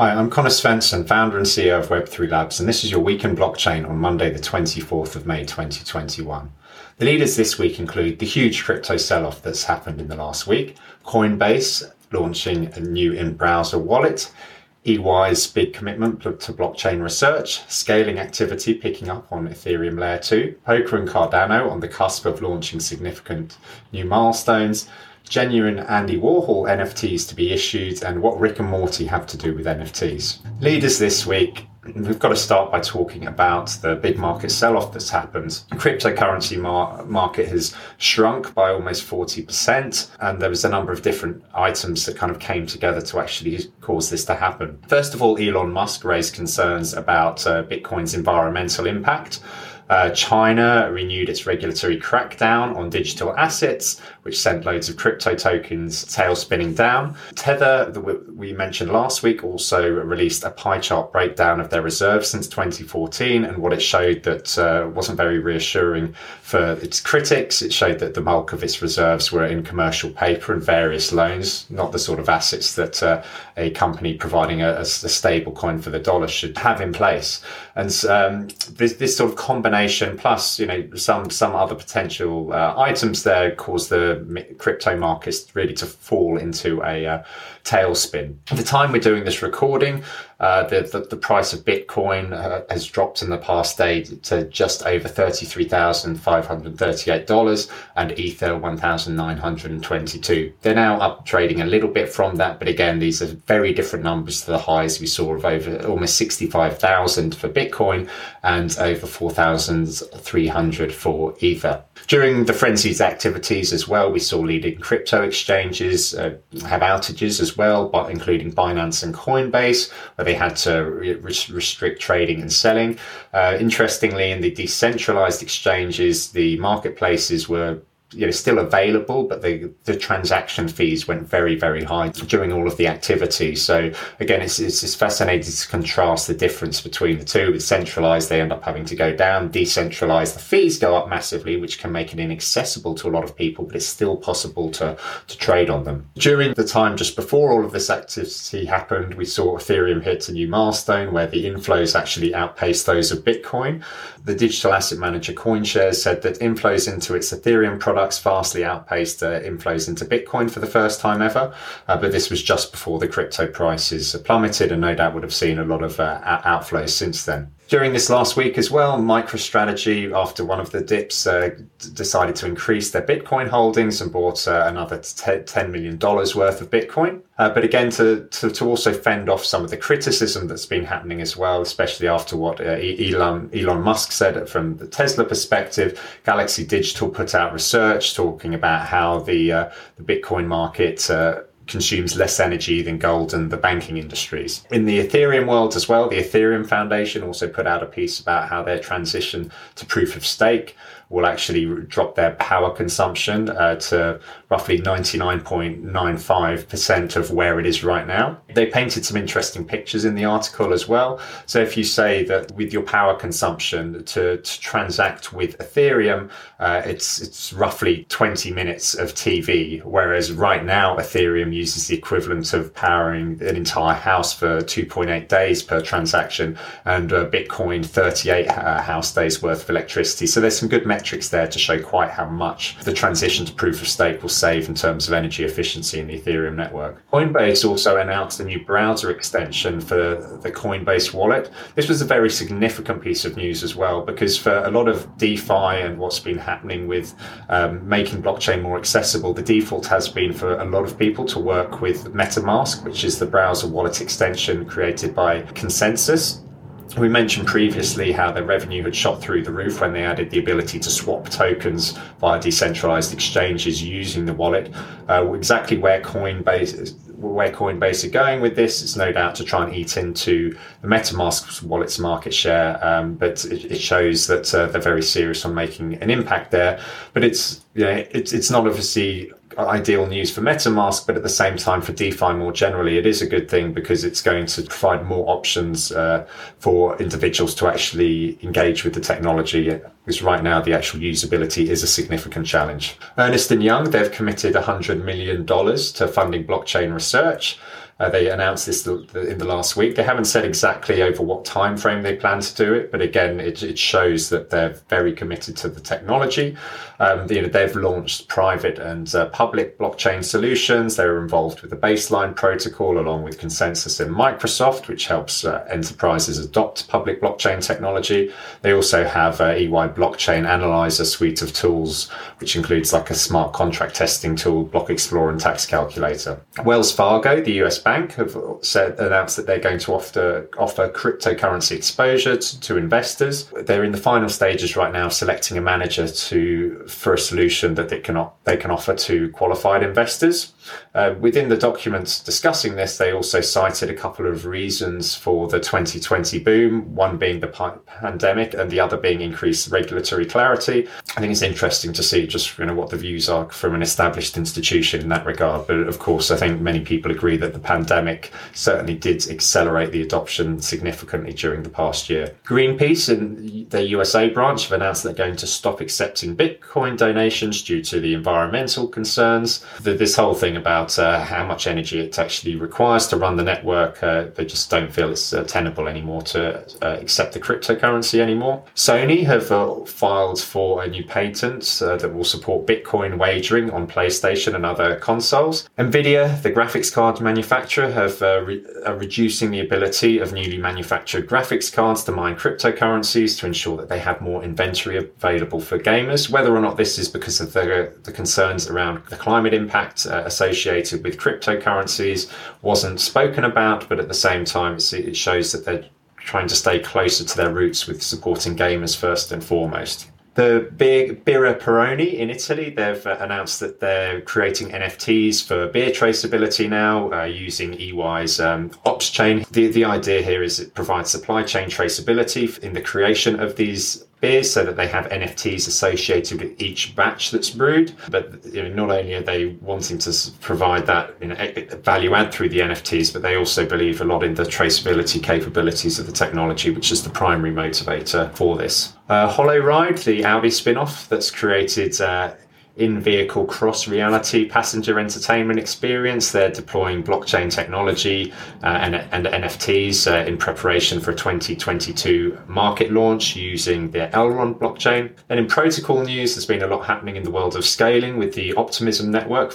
Hi, I'm Connor Svensson, founder and CEO of Web3 Labs, and this is your Week in Blockchain on Monday, the 24th of May, 2021. The leaders this week include the huge crypto sell-off that's happened in the last week, Coinbase launching a new in-browser wallet, EY's big commitment to blockchain research, scaling activity picking up on Ethereum Layer 2, Poker and Cardano on the cusp of launching significant new milestones, genuine Andy Warhol NFTs to be issued, and what Rick and Morty have to do with NFTs. Leaders this week We've got to start by talking about the big market sell off that's happened. The cryptocurrency mar- market has shrunk by almost 40%, and there was a number of different items that kind of came together to actually cause this to happen. First of all, Elon Musk raised concerns about uh, Bitcoin's environmental impact. Uh, China renewed its regulatory crackdown on digital assets, which sent loads of crypto tokens tail spinning down. Tether, that we mentioned last week, also released a pie chart breakdown of their reserves since 2014, and what it showed that uh, wasn't very reassuring for its critics. It showed that the bulk of its reserves were in commercial paper and various loans, not the sort of assets that uh, a company providing a, a, stable coin for the dollar should have in place. And um, this, this sort of combination plus you know some some other potential uh, items there cause the crypto markets really to fall into a uh, tailspin. At the time we're doing this recording, uh, the, the, the price of Bitcoin uh, has dropped in the past day to just over $33,538 and Ether 1,922. They're now up trading a little bit from that, but again, these are very different numbers to the highs we saw of over almost 65,000 for Bitcoin and over 4,300 for Ether. During the frenzied activities as well, we saw leading crypto exchanges uh, have outages as well, but including Binance and Coinbase, where they had to re- restrict trading and selling. Uh, interestingly, in the decentralized exchanges, the marketplaces were you know still available but the the transaction fees went very very high during all of the activity. So again it's, it's, it's fascinating to contrast the difference between the two. With centralized they end up having to go down. Decentralized the fees go up massively which can make it inaccessible to a lot of people but it's still possible to to trade on them. During the time just before all of this activity happened we saw ethereum hit a new milestone where the inflows actually outpaced those of bitcoin. The digital asset manager coinshares said that inflows into its ethereum product products vastly outpaced uh, inflows into Bitcoin for the first time ever. Uh, but this was just before the crypto prices plummeted, and no doubt would have seen a lot of uh, outflows since then. During this last week as well, MicroStrategy, after one of the dips, uh, d- decided to increase their Bitcoin holdings and bought uh, another t- $10 million worth of Bitcoin. Uh, but again, to, to, to, also fend off some of the criticism that's been happening as well, especially after what uh, Elon, Elon Musk said from the Tesla perspective, Galaxy Digital put out research talking about how the, uh, the Bitcoin market uh, consumes less energy than gold and the banking industries. In the Ethereum world as well, the Ethereum Foundation also put out a piece about how their transition to proof of stake will actually drop their power consumption uh, to roughly 99.95% of where it is right now. They painted some interesting pictures in the article as well. So if you say that with your power consumption to, to transact with Ethereum, uh, it's it's roughly 20 minutes of TV, whereas right now Ethereum uses the equivalent of powering an entire house for 2.8 days per transaction, and uh, Bitcoin 38 uh, house days worth of electricity. So there's some good metrics there to show quite how much the transition to proof of stake will save in terms of energy efficiency in the Ethereum network. Coinbase also announced a new browser extension for the Coinbase wallet. This was a very significant piece of news as well because for a lot of DeFi and what's been happening with um, making blockchain more accessible, the default has been for a lot of people to work with MetaMask, which is the browser wallet extension created by ConsenSys. We mentioned previously how their revenue had shot through the roof when they added the ability to swap tokens via decentralized exchanges using the wallet. Uh, exactly where Coinbase where Coinbase are going with this it's no doubt to try and eat into the MetaMask wallet's market share, um, but it, it, shows that uh, they're very serious on making an impact there. But it's you know, it's it's not obviously ideal news for MetaMask, but at the same time for DeFi more generally, it is a good thing because it's going to provide more options uh, for individuals to actually engage with the technology. Because right now, the actual usability is a significant challenge. Ernst and Young, they've committed $100 million to funding blockchain research. Uh, they announced this in the last week. They haven't said exactly over what time frame they plan to do it, but again, it, it shows that they're very committed to the technology. Um, you know, they've launched private and uh, public blockchain solutions. They were involved with the baseline protocol along with ConsenSys and Microsoft, which helps uh, enterprises adopt public blockchain technology. They also have a EY Blockchain Analyzer suite of tools, which includes like a smart contract testing tool, Block Explorer, and Tax Calculator. Wells Fargo, the US bank, have said announced that they're going to offer offer cryptocurrency exposure to, to investors. They're in the final stages right now, selecting a manager to for a solution that they can they can offer to qualified investors. Uh, within the documents discussing this, they also cited a couple of reasons for the 2020 boom, one being the pandemic and the other being increased regulatory clarity. I think it's interesting to see just you know what the views are from an established institution in that regard. But of course, I think many people agree that the pandemic certainly did accelerate the adoption significantly during the past year. Greenpeace and their USA branch have announced they're going to stop accepting Bitcoin donations due to the environmental concerns. The, this whole thing about uh, how much energy it actually requires to run the network. Uh, they just don't feel it's uh, tenable anymore to uh, accept the cryptocurrency anymore. Sony have uh, filed for a new patent uh, that will support Bitcoin wagering on PlayStation and other consoles. Nvidia, the graphics card manufacturer, have re- are reducing the ability of newly manufactured graphics cards to mine cryptocurrencies to ensure that they have more inventory available for gamers. Whether or not this is because of the, the concerns around the climate impact associated associated with cryptocurrencies wasn't spoken about, but at the same time, it shows that they're trying to stay closer to their roots with supporting gamers first and foremost. The big Birra Peroni in Italy, they've uh, announced that they're creating NFTs for beer traceability now uh, using EY's um, OpsChain. The, the idea here is it provides supply chain traceability in the creation of these beers so that they have NFTs associated with each batch that's brewed. But you know, not only are they wanting to provide that you know, value add through the NFTs, but they also believe a lot in the traceability capabilities of the technology, which is the primary motivator for this. Uh, HoloRide, the Audi spin off that's created uh, in vehicle cross reality passenger entertainment experience. They're deploying blockchain technology uh, and, and, NFTs uh, in preparation for a 2022 market launch using the Elrond blockchain. And in protocol news, there's been a lot happening in the world of scaling with the Optimism network,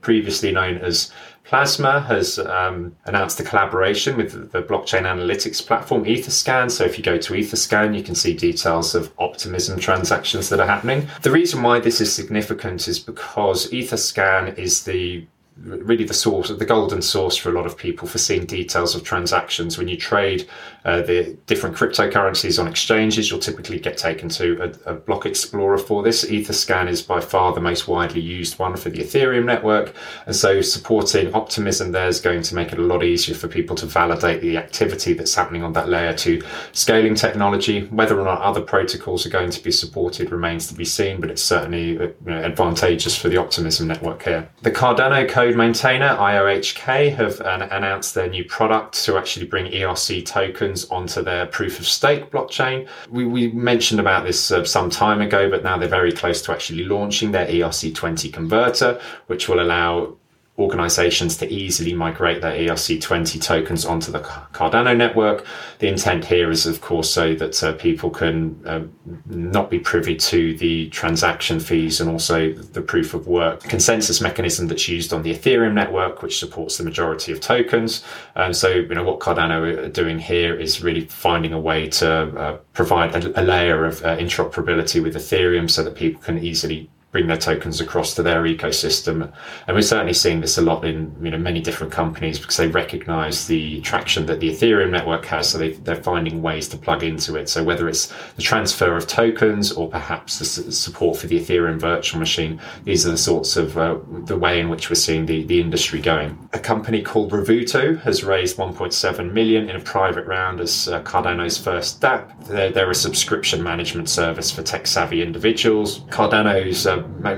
previously known as Plasma has um, announced a collaboration with the blockchain analytics platform Etherscan. So if you go to Etherscan, you can see details of optimism transactions that are happening. The reason why this is significant is because Etherscan is the really the source, the golden source for a lot of people for seeing details of transactions. When you trade uh, the different cryptocurrencies on exchanges, you'll typically get taken to a, a, block explorer for this. Etherscan is by far the most widely used one for the Ethereum network. And so supporting Optimism there is going to make it a lot easier for people to validate the activity that's happening on that layer two scaling technology. Whether or not other protocols are going to be supported remains to be seen, but it's certainly uh, you know, advantageous for the Optimism network here. The Cardano code maintainer, IOHK, have uh, announced their new product to actually bring ERC tokens onto their proof of stake blockchain. We, we mentioned about this uh, some time ago, but now they're very close to actually launching their ERC20 converter, which will allow organizations to easily migrate their ERC20 tokens onto the Cardano network. The intent here is, of course, so that uh, people can uh, not be privy to the transaction fees and also the proof of work consensus mechanism that's used on the Ethereum network, which supports the majority of tokens. And so, you know, what Cardano are doing here is really finding a way to uh, provide a, a, layer of uh, interoperability with Ethereum so that people can easily bring their tokens across to their ecosystem. And we're certainly seeing this a lot in you know many different companies because they recognize the traction that the Ethereum network has. So they, they're finding ways to plug into it. So whether it's the transfer of tokens or perhaps the support for the Ethereum virtual machine, these are the sorts of uh, the way in which we're seeing the, the industry going. A company called Revuto has raised 1.7 million in a private round as uh, Cardano's first DApp. They're, they're, a subscription management service for tech savvy individuals. Cardano's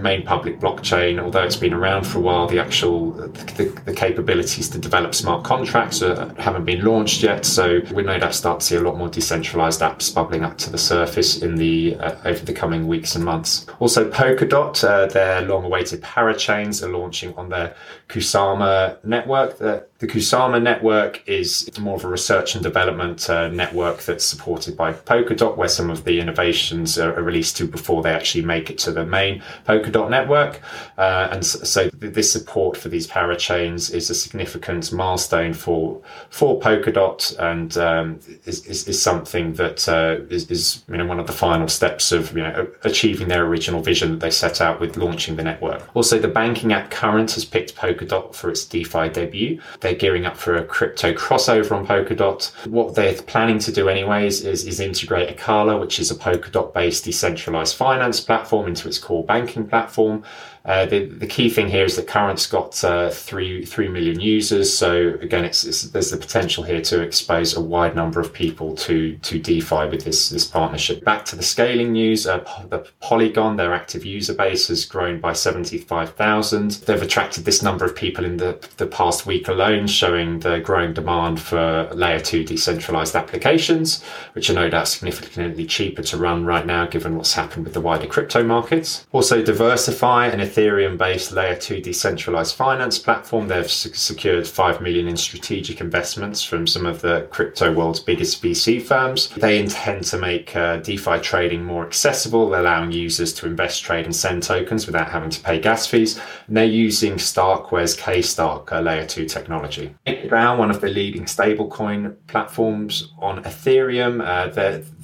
main public blockchain, although it's been around for a while, the actual the, the capabilities to develop smart contracts are, haven't been launched yet. So we no doubt start to see a lot more decentralized apps bubbling up to the surface in the uh, over the coming weeks and months. Also, Polkadot, uh, their long-awaited parachains are launching on their Kusama network. The, The Kusama network is more of a research and development uh, network that's supported by Polkadot, where some of the innovations are, released to before they actually make it to the main Polkadot network. Uh, and so, so this support for these parachains is a significant milestone for for Polkadot, and um, is, is, is, something that uh, is, is you know one of the final steps of you know achieving their original vision that they set out with launching the network. Also, the banking app Current has picked Polkadot for its DeFi debut. They they're gearing up for a crypto crossover on Polkadot. What they're planning to do, anyways, is, is integrate Acala, which is a Polkadot based decentralized finance platform, into its core banking platform. Uh, the, the key thing here is that Current's got uh, three three million users. So again, it's, it's, there's the potential here to expose a wide number of people to to DeFi with this this partnership. Back to the scaling news, uh, the Polygon, their active user base has grown by seventy five thousand. They've attracted this number of people in the the past week alone, showing the growing demand for layer two decentralized applications, which are no doubt significantly cheaper to run right now, given what's happened with the wider crypto markets. Also, DeversiFi and Ethereum based layer 2 decentralized finance platform. They've secured 5 million in strategic investments from some of the crypto world's biggest VC firms. They intend to make uh, DeFi trading more accessible, allowing users to invest, trade, and send tokens without having to pay gas fees. And they're using Starkware's Kstark uh, layer 2 technology. Now, one of the leading stablecoin platforms on Ethereum, uh,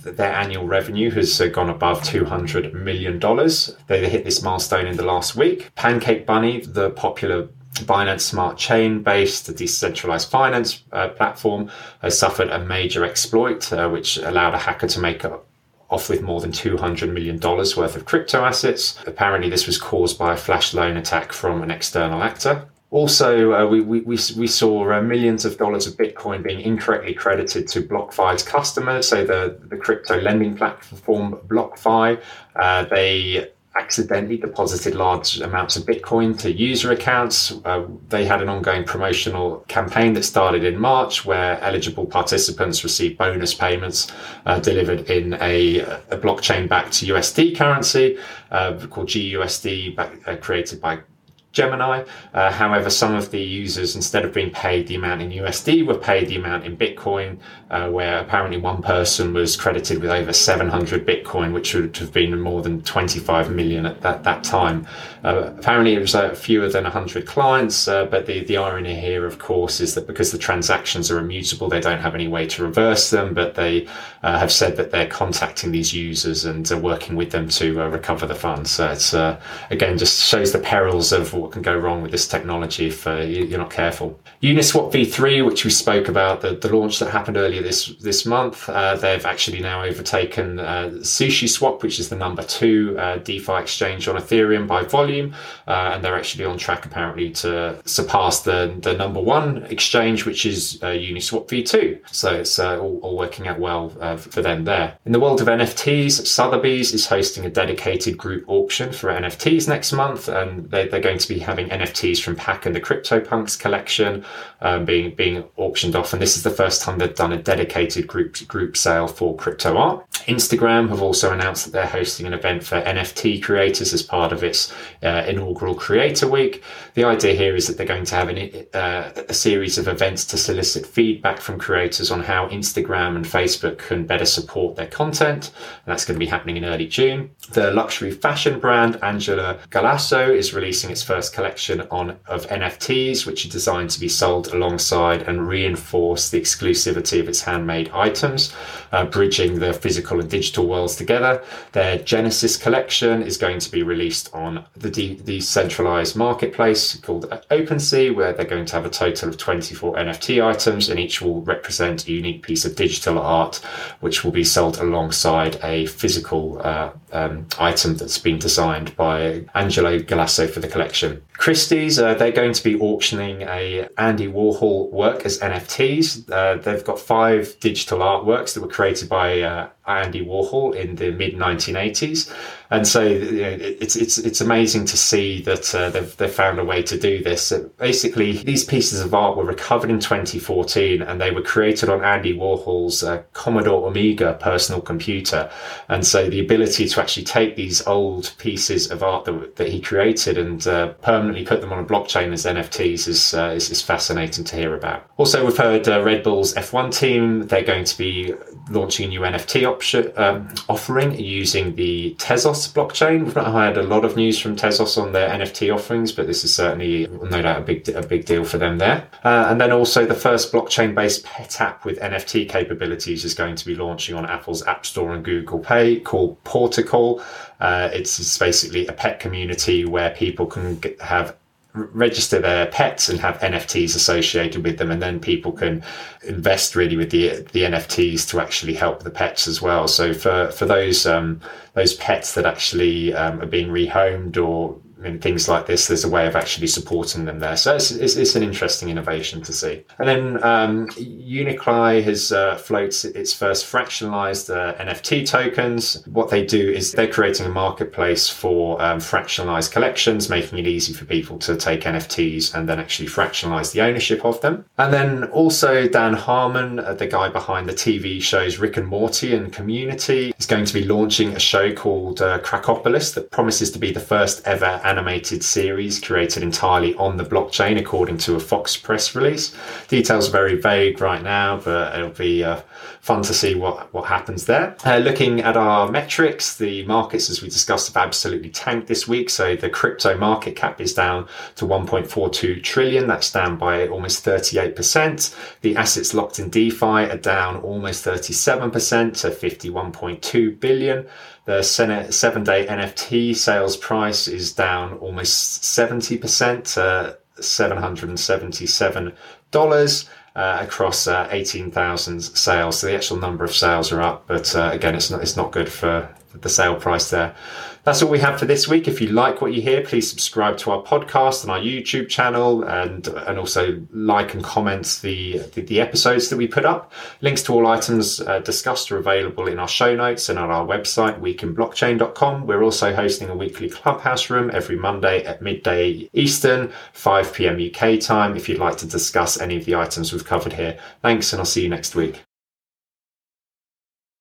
their annual revenue has uh, gone above $200 million. They hit this milestone in the last week. Pancake Bunny, the popular Binance Smart Chain based decentralized finance uh, platform, has suffered a major exploit, uh, which allowed a hacker to make off with more than $200 million worth of crypto assets. Apparently, this was caused by a flash loan attack from an external actor. Also, uh, we, we, we, saw uh, millions of dollars of Bitcoin being incorrectly credited to BlockFi's customers. So the, the crypto lending platform BlockFi, uh, they accidentally deposited large amounts of Bitcoin to user accounts. Uh, they had an ongoing promotional campaign that started in March where eligible participants received bonus payments uh, delivered in a, a blockchain backed USD currency uh, called GUSD, back, created by Gemini. Uh, however, some of the users, instead of being paid the amount in USD, were paid the amount in Bitcoin, uh, where apparently one person was credited with over 700 Bitcoin, which would have been more than 25 million at that, that time. Uh, apparently, it was uh, fewer than 100 clients, uh, but the, the irony here, of course, is that because the transactions are immutable, they don't have any way to reverse them, but they uh, have said that they're contacting these users and working with them to recover the funds. So it's, again, just shows the perils of what can go wrong with this technology if uh, you're not careful. Uniswap v3, which we spoke about, the, the launch that happened earlier this this month, uh, they've actually now overtaken uh, Sushi Swap, which is the number two uh, DeFi exchange on Ethereum by volume, uh, and they're actually on track apparently to surpass the the number one exchange, which is uh, Uniswap v2. So it's all, all, working out well for them there. In the world of NFTs, Sotheby's is hosting a dedicated group auction for NFTs next month, and they, they're going to be having NFTs from Pak and the CryptoPunks collection um, being being auctioned off, and this is the first time they've done a dedicated group group sale for crypto art. Instagram have also announced that they're hosting an event for NFT creators as part of its uh, inaugural Creator Week. The idea here is that they're going to have an, uh, a series of events to solicit feedback from creators on how Instagram and Facebook can better support their content. And that's going to be happening in early June. The luxury fashion brand Angelo Galasso is releasing its first collection on of NFTs, which are designed to be sold alongside and reinforce the exclusivity of its handmade items, uh, bridging the physical and digital worlds together. Their Genesis collection is going to be released on the de- decentralized marketplace called OpenSea, where they're going to have a total of 24 NFT items, and each will represent a unique piece of digital art, which will be sold alongside a physical uh, um, item that's been designed by Angelo Galasso for the collection. Christie's, uh, they're going to be auctioning a Andy Warhol work as NFTs. Uh, they've got five digital artworks that were created by uh, Andy Warhol in the mid 1980s, and so you know, it's it's it's amazing to see that uh, they've they've found a way to do this. basically, these pieces of art were recovered in 2014, and they were created on Andy Warhol's uh, Commodore Amiga personal computer, and so the ability to actually take these old pieces of art that, that he created and uh, permanently permanently put them on a blockchain as NFTs is, uh, is, is, fascinating to hear about. Also, we've heard uh, Red Bull's F1 team, they're going to be launching a new NFT option, um, offering using the Tezos blockchain. We've not heard a lot of news from Tezos on their NFT offerings, but this is certainly no doubt a big, a big deal for them there. Uh, and then also the first blockchain based pet app with NFT capabilities is going to be launching on Apple's App Store and Google Play called Portical. Uh, it's basically a pet community where people can get, have register their pets and have NFTs associated with them, and then people can invest really with the the NFTs to actually help the pets as well. So for for those um, those pets that actually um, are being rehomed or in things like this, there's a way of actually supporting them there. So it's, it's, it's an interesting innovation to see. And then um, Unicly has uh, floats its first fractionalized uh, NFT tokens. What they do is they're creating a marketplace for um, fractionalized collections, making it easy for people to take NFTs and then actually fractionalize the ownership of them. And then also Dan Harmon, uh, the guy behind the TV shows Rick and Morty and Community, is going to be launching a show called uh, Krapopolis that promises to be the first ever animated series created entirely on the blockchain, according to a Fox press release. Details are very vague right now, but it'll be uh, fun to see what, what happens there. Uh, looking at our metrics, the markets, as we discussed, have absolutely tanked this week. So the crypto market cap is down to 1.42 trillion. That's down by almost 38%. The assets locked in DeFi are down almost 37% to 51.2 billion. The seven day NFT sales price is down almost 70% to $777 uh, across uh, 18,000 sales. So the actual number of sales are up, but uh, again, it's not, it's not good for the sale price there. That's all we have for this week. If you like what you hear, please subscribe to our podcast and our YouTube channel and and also like and comment the, the, the episodes that we put up. Links to all items uh, discussed are available in our show notes and on our website, weekinblockchain.com. We're also hosting a weekly clubhouse room every Monday at midday Eastern, 5 p.m. UK time if you'd like to discuss any of the items we've covered here. Thanks, and I'll see you next week.